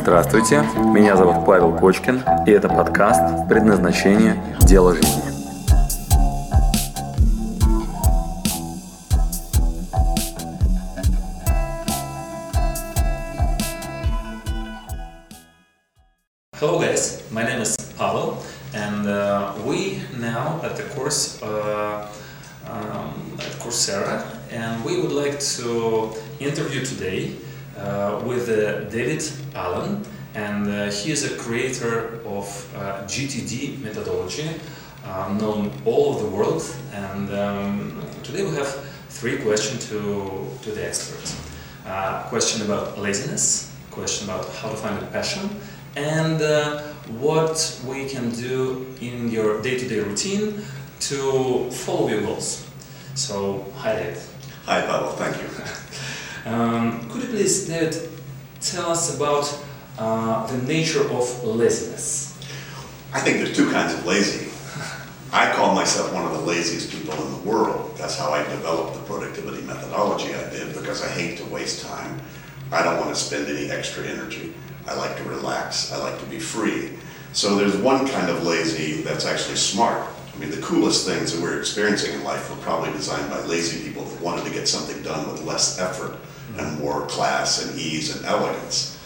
Здравствуйте, меня зовут Павел Кочкин, и это подкаст «Предназначение. Дело жизни». Hello guys, my name is Pavel and uh, we now at the course uh, um, at Coursera and we would like to interview today uh, with uh, David Allen and uh, he is a creator of uh, GTD methodology uh, known all over the world and um, today we have three questions to, to the expert. Uh, question about laziness, question about how to find a passion and uh, what we can do in your day-to-day routine to follow your goals. So, hi David. Hi, Pavel. Thank you. Um, could you please, David, tell us about uh, the nature of laziness? I think there's two kinds of lazy. I call myself one of the laziest people in the world. That's how I developed the productivity methodology I did because I hate to waste time. I don't want to spend any extra energy. I like to relax. I like to be free. So there's one kind of lazy that's actually smart. I mean, the coolest things that we're experiencing in life were probably designed by lazy people that wanted to get something done with less effort and more class and ease and elegance.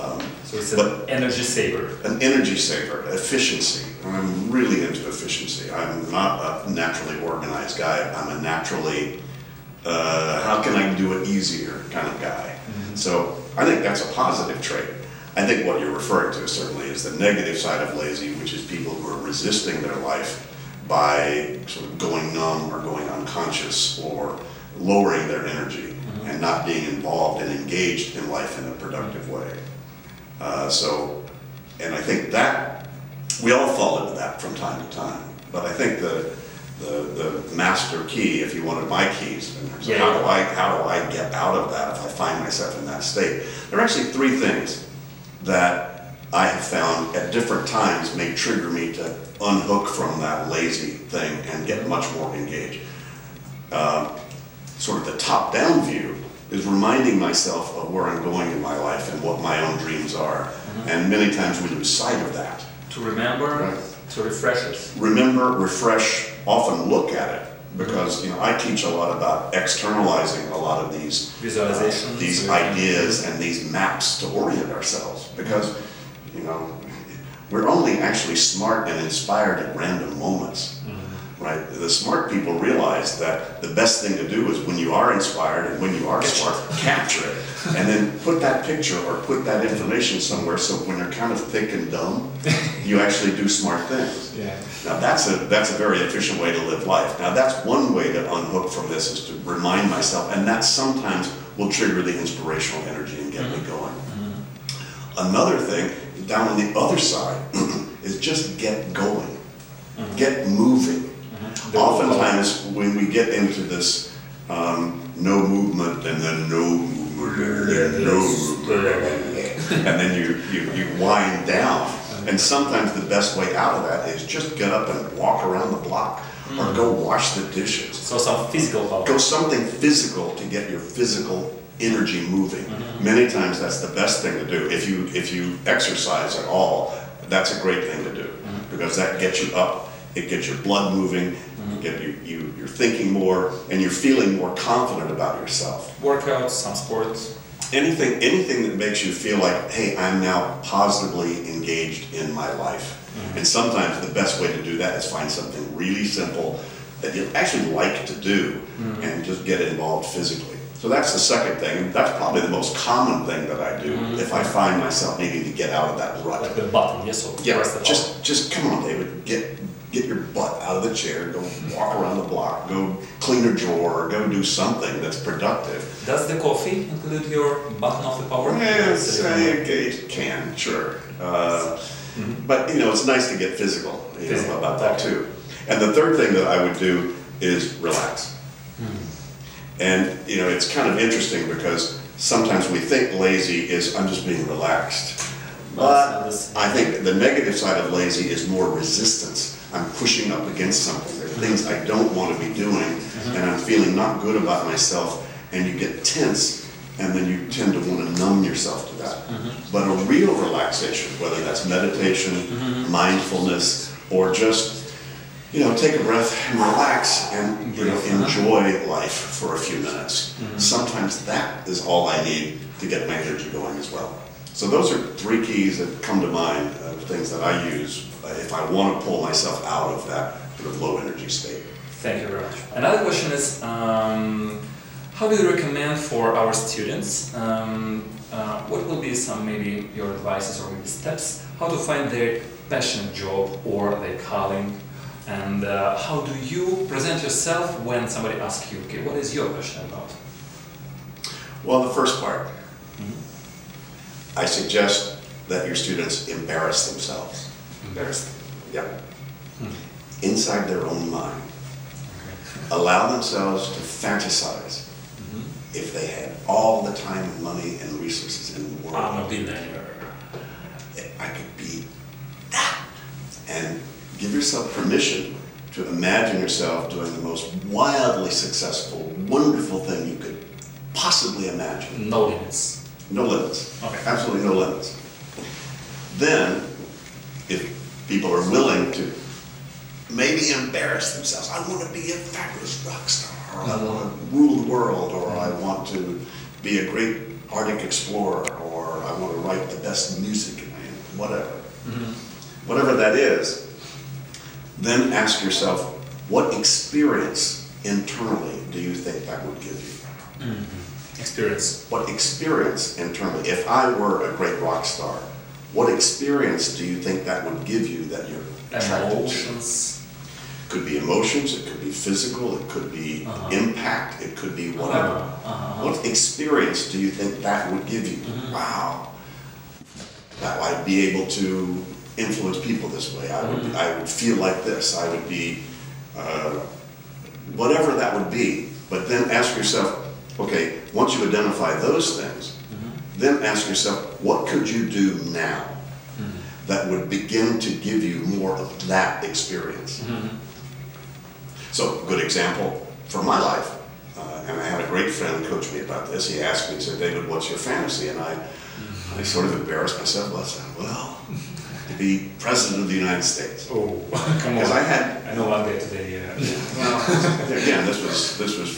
Um, So it's an But- energy saver. an energy saver, efficiency. I'm really into efficiency. I'm not a naturally organized guy. I'm a naturally, uh, how can I do it easier kind of guy. So I think that's a positive trait. I think what you're referring to certainly is the negative side of lazy, which is people who are resisting their life by sort of going numb or going unconscious or lowering their energy and not being involved and engaged in life in a productive way. Uh, so, and I think that we all fall into that from time to time. But I think the the, the master key, if you wanted my keys, in terms of how do I how do I get out of that if I find myself in that state? There are actually three things that I have found at different times may trigger me to unhook from that lazy thing and get much more engaged sort of the top-down view is reminding myself of where I'm going in my life and what my own dreams are. Mm-hmm. And many times we lose sight of that. To remember, Right. to refresh us. Remember, refresh, often look at it. Mm-hmm. Because you know, I teach a lot about externalizing a lot of these uh, Visualizations. uh, these ideas and these maps to orient ourselves. Because you know, we're only actually smart and inspired at random moments. Mm-hmm. Right? The smart people realize that the best thing to do is when you are inspired and when you are smart, capture it. And then put that picture or put that information somewhere so when you're kind of thick and dumb, you actually do smart things. Yeah. Now that's a that's a very efficient way to live life. Now that's one way to unhook from this is to remind myself, and that sometimes will trigger the inspirational energy and get me mm-hmm. going. Mm-hmm. Another thing down on the other side is just get going, mm-hmm. get moving. Oftentimes when we get into this um, no movement and then no movement and then no movement and then you, you, you wind down. And sometimes the best way out of that is just get up and walk around the block or go mm. wash the dishes. So some physical power. Go something physical to get your physical energy moving. Mm-hmm. Many times that's the best thing to do. If you if you exercise at all, that's a great thing to do mm-hmm. because that gets you up. It gets your blood moving. You get you, you you're thinking more and you're feeling more confident about yourself. Workouts, some sports. Anything anything that makes you feel like, hey, I'm now positively engaged in my life. Mm-hmm. And sometimes the best way to do that is find something really simple that you actually like to do mm-hmm. and just get involved physically. So that's the second thing. That's probably the most common thing that I do mm-hmm. if I find myself needing to get out of that rut. Like the button, yes, or Yeah, the button. just just come on, David. Get get your butt out of the chair. Go walk around the block. Go clean a drawer. Go do something that's productive. Does the coffee include your button off the power? Yes, I- it can, sure. Uh, But, you know, it's nice to get physical, you know, about that too. And the third thing that I would do is relax. And, you know, it's kind of interesting because sometimes we think lazy is, I'm just being relaxed. But I think the negative side of lazy is more resistance. I'm pushing up against something. There are things I don't want to be doing, mm-hmm. and I'm feeling not good about myself, and you get tense, and then you tend to want to numb yourself to that. Mm-hmm. But a real relaxation, whether that's meditation, mm-hmm. mindfulness, or just, you know, take a breath and relax and, you know, enjoy life for a few minutes. Sometimes that is all I need to get my energy going as well. So those are three keys that come to mind of things that I use if I want to pull myself out of that sort of low energy state. Thank you very much. Another question is, um, how do you recommend for our students? Um, uh, what will be some maybe your advices or maybe steps how to find their passionate job or their calling? And uh, how do you present yourself when somebody asks you, okay, what is your passion about? Well, the first part, I suggest that your students embarrass themselves. Embarrassed. Yep. Hmm. Inside their own mind. Allow themselves to fantasize mm-hmm. if they had all the time and money and resources in the world. I'm a billionaire. I could be that. And give yourself permission to imagine yourself doing the most wildly successful, wonderful thing you could possibly imagine. No limits. No limits. Okay. Absolutely no limits. Then, if people are willing to maybe embarrass themselves, I want to be a fabulous rock star, or I want to rule the world, or I want to be a great Arctic explorer, or I want to write the best music, whatever. Mm-hmm. Whatever that is, then ask yourself, what experience internally do you think that would give you? Mm-hmm. Experience. what experience internally, if I were a great rock star, what experience do you think that would give you that you're attracted to? Could be emotions, it could be physical, it could be Uh-huh. impact, it could be whatever. Uh-huh. What experience do you think that would give you? Wow, that I'd be able to influence people this way. I would, I would feel like this. I would be, uh, whatever that would be. But then ask yourself, okay, once you identify those things, then ask yourself, what could you do now mm-hmm. that would begin to give you more of that experience? Mm-hmm. So, good example from my life, uh, and I had a great friend coach me about this. He asked me, he said, David, what's your fantasy? And I, I mm-hmm. sort of embarrassed myself. I said, well, to be president of the United States. Oh, come Because on. I had, I know one day today. Yeah. well, again, this was, this was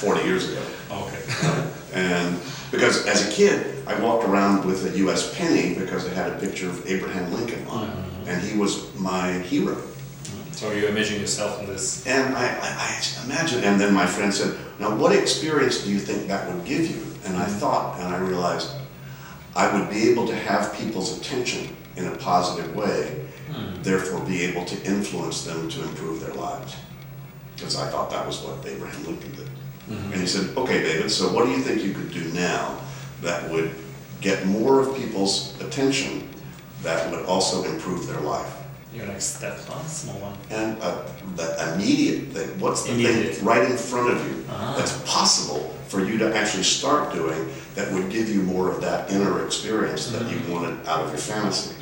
40 years ago. okay. Uh, and because as a kid, I walked around with a U.S. penny because it had a picture of Abraham Lincoln on it. Mm-hmm. And he was my hero. Mm-hmm. So you imagine yourself in this. And I, I, I imagine, and then my friend said, now what experience do you think that would give you? And I mm-hmm. thought, and I realized, I would be able to have people's attention in a positive way, therefore be able to influence them to improve their lives. Because I thought that was what Abraham Lincoln did. And he said, okay, David, so what do you think you could do now that would get more of people's attention that would also improve their life? Your next step, huh? Small one. And uh, the immediate thing, what's the Immediate. thing right in front of you Ah. that's possible for you to actually start doing that would give you more of that inner experience that you wanted out of your fantasy?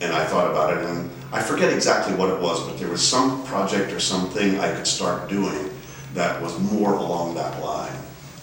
And I thought about it, and I forget exactly what it was, but there was some project or something I could start doing that was more along that line.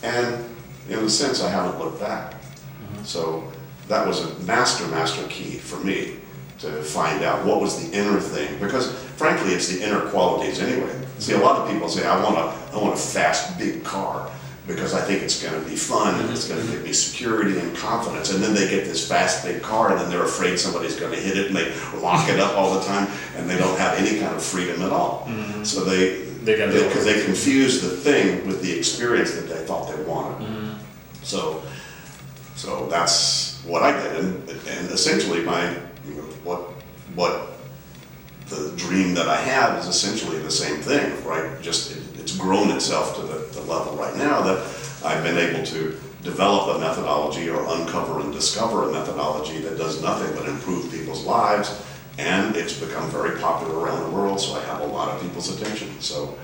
And in a sense, I haven't looked back. Mm-hmm. So that was a master, master key for me to find out what was the inner thing, because frankly, it's the inner qualities anyway. See, a lot of people say, I want a, I want a fast, big car because I think it's going to be fun and it's going to give me security and confidence. And then they get this fast, big car, and then they're afraid somebody's going to hit it, and they lock it up all the time, and they don't have any kind of freedom at all. Mm-hmm. So they They get they, the- 'cause they confuse the thing with the experience that they thought they wanted. So, so that's what I did, and, and essentially my, you know, what, what the dream that I have is essentially the same thing, right? Just it, it's grown itself to the, the level right now that I've been able to develop a methodology or uncover and discover a methodology that does nothing but improve people's lives, and it's become very popular around the world. So I have a lot of people's attention. So,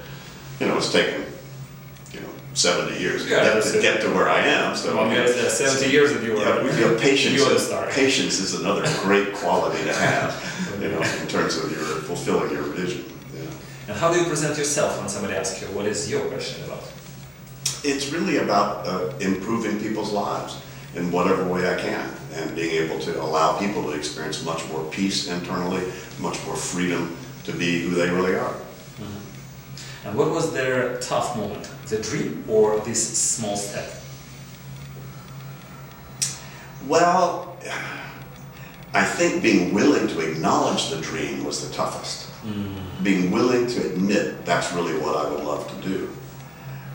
you know, it's taken, you know, 70 years to, get, to get to where I am. So Well, there's uh, 70 years of you were. yeah, you know, patience, You were patience is another great quality to have, you know, in terms of your fulfilling your vision. Yeah. And how do you present yourself when somebody asks you what is your passion about? It's really about uh, improving people's lives in whatever way I can. And being able to allow people to experience much more peace internally, much more freedom to be who they really are. Mm-hmm. And what was their tough moment? The dream or this small step? Well, I think being willing to acknowledge the dream was the toughest. Mm. Being willing to admit that's really what I would love to do.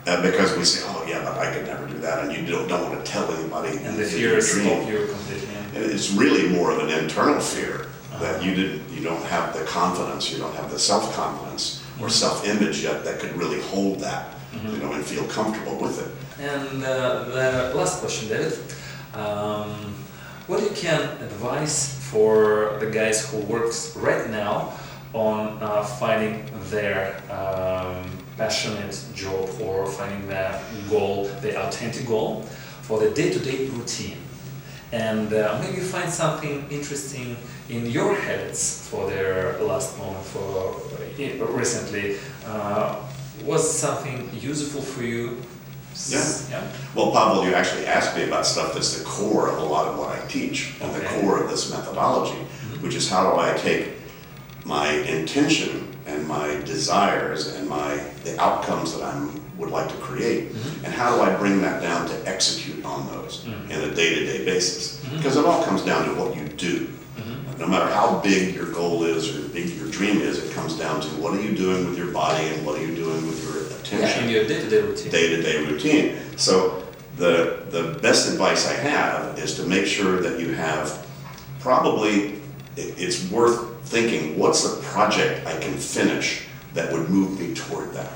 Uh, because we say, oh yeah, but I could never do that, and you don't, don't want to tell anybody. And the fears dream. stop you completely. And It's really more of an internal fear that you didn't, you don't have the confidence, you don't have the self-confidence or self-image yet that could really hold that, you know, and feel comfortable with it. And uh, the last question, David. Um, what you can advise for the guys who works right now on uh, finding their um, passionate job or finding their goal, the authentic goal for the day-to-day routine? And uh, maybe you find something interesting in your habits for their last moment for uh, recently. Uh, was something useful for you? S- yeah. Well, Pavel, you actually asked me about stuff that's the core of a lot of what I teach and the core of this methodology, which is how do I take my intention and my desires and my the outcomes that I would like to create, mm-hmm. and how do I bring that down to execute on those mm-hmm. in a day-to-day basis? Mm-hmm. Because it all comes down to what you do. No matter how big your goal is or big your dream is, it comes down to what are you doing with your body and what are you doing with your attention Yeah, your day-to-day routine. day-to-day routine. So the, the best advice I have is to make sure that you have, probably, it's worth thinking, what's a project I can finish that would move me toward that?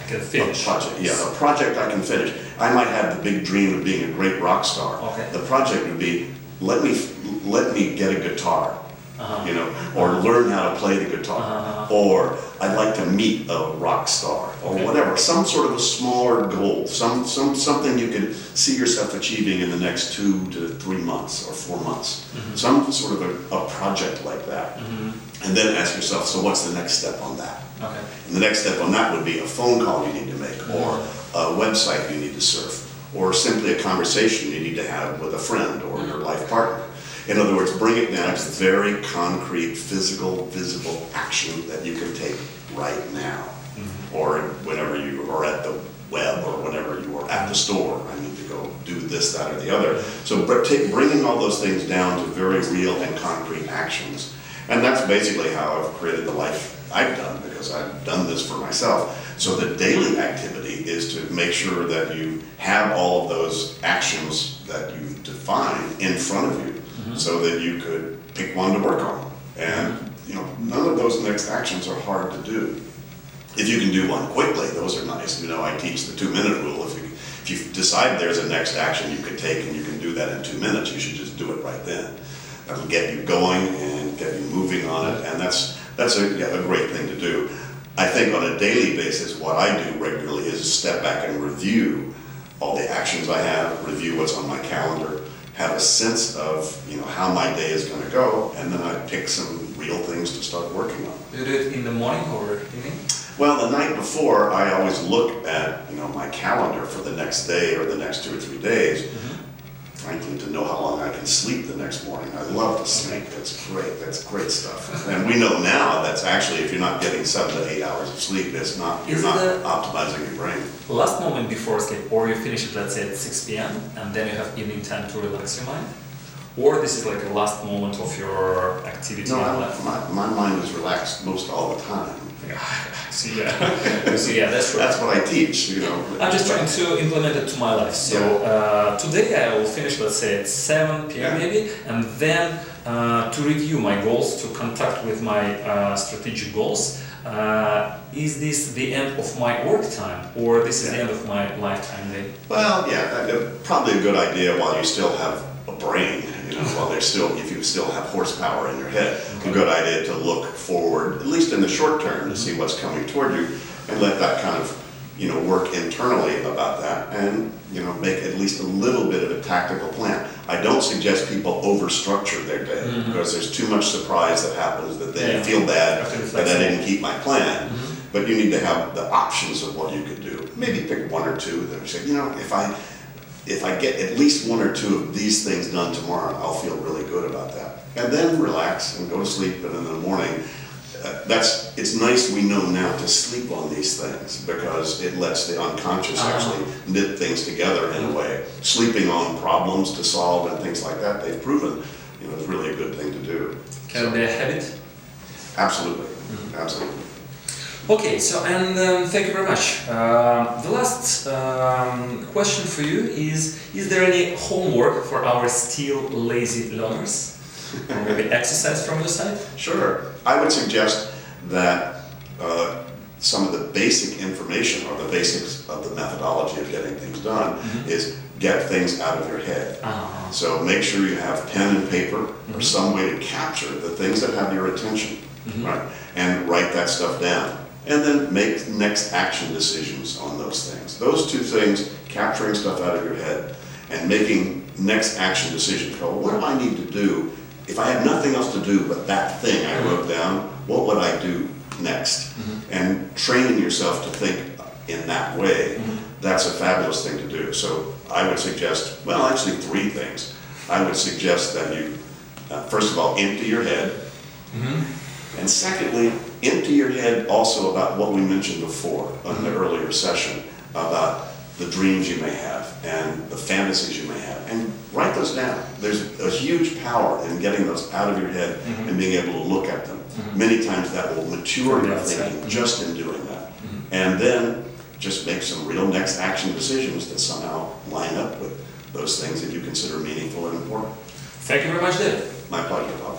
I can finish. A project, yeah, a project I can finish. I might have the big dream of being a great rock star. Okay. The project would be, let me, let me get a guitar, Uh-huh. you know, or learn how to play the guitar. Uh-huh. Or I'd like to meet a rock star, or whatever, some sort of a smaller goal, some, some, something you could see yourself achieving in the next two to three months or four months. Mm-hmm. Some sort of a, a project like that. Mm-hmm. And then ask yourself, so what's the next step on that? Okay. And the next step on that would be a phone call you need to make, mm-hmm. or a website you need to surf, or simply a conversation you need to have with a friend or your life mm-hmm. partner. In other words, bring it down to very concrete, physical, visible action that you can take right now. Or whenever you are at the web, or whenever you are at the store, I need to go do this, that, or the other. So bringing all those things down to very real and concrete actions. And that's basically how I've created the life I've done, because I've done this for myself. So the daily activity is to make sure that you have all of those actions that you define in front of you, mm-hmm. so that you could pick one to work on. And, you know, none of those next actions are hard to do. If you can do one quickly, those are nice. You know, I teach the two-minute rule. If you, if you decide there's a next action you could take and you can do that in two minutes, you should just do it right then. That'll get you going and get you moving on it, and that's, that's a, yeah, a great thing to do. I think on a daily basis, what I do regularly is step back and review all the actions I have, review what's on my calendar, have a sense of, you know, how my day is gonna go, and then I pick some real things to start working on. You do it in the morning or evening? Well, the night before, I always look at, you know, my calendar for the next day or the next two or three days, mm-hmm. frankly, to know how long I can sleep the next morning. I love to sleep, that's great, that's great stuff. And we know now that's actually, if you're not getting seven to eight hours of sleep, it's not, you're Is not optimizing your brain. Last moment before sleep, or you finish it, let's say at 6 p.m., and then you have evening time to relax your mind? Or this is like a last moment of your activity No, I, life? my, my mind is relaxed most all the time. See, yeah. See, yeah, that's right. That's what I teach, you know. I'm just trying to implement it to my life. So uh, today I will finish, let's say, at 7 p.m. Yeah. maybe, and then uh, to review my goals, to contact with my uh, strategic goals. Uh, is this the end of my work time, or this is the end of my lifetime day? Well, yeah, that- that- probably a good idea while you still have a brain, you know, while there's still, if you still have horsepower in your head. A good idea to look forward, at least in the short term, to see what's coming toward you and let that kind of, you know, work internally about that and, you know, make at least a little bit of a tactical plan. I don't suggest people overstructure their day mm-hmm. because there's too much surprise that happens that they Yeah. feel bad that I didn't keep my plan. Mm-hmm. But you need to have the options of what you could do. Maybe pick one or two that say, you know, if I, if I get at least one or two of these things done tomorrow, I'll feel really good about that. And then relax and go to sleep, and in the morning, uh, that's, it's nice we know now to sleep on these things because it lets the unconscious Uh-huh. actually knit things together in a way. Sleeping on problems to solve and things like that, they've proven, you know, is really a good thing to do. Can it be a habit? Absolutely, Mm-hmm. absolutely. Okay, so and um, thank you very much. Uh, the last um, question for you is: Is there any homework for our still lazy learners? maybe exercise from your side? Sure. I would suggest that uh, some of the basic information or the basics of the methodology of getting things done is get things out of your head. Ah. So make sure you have pen and paper or some way to capture the things that have your attention, right? And write that stuff down. And then make next action decisions on those things. Those two things, capturing stuff out of your head and making next action decisions. Go, what do I need to do? If I had nothing else to do but that thing I wrote mm-hmm. down, what would I do next? Mm-hmm. And training yourself to think in that way, mm-hmm. that's a fabulous thing to do. So I would suggest, well, actually, three things. I would suggest that you, uh, first of all, empty your head. And secondly, empty your head also about what we mentioned before in the mm-hmm. earlier session about the dreams you may have and the fantasies you may have. And write those down. There's a huge power in getting those out of your head mm-hmm. and being able to look at them. Mm-hmm. Many times that will mature your thinking just in doing that. And then just make some real next action decisions that somehow line up with those things that you consider meaningful and important. Thank you very much, David. My pleasure, Bob.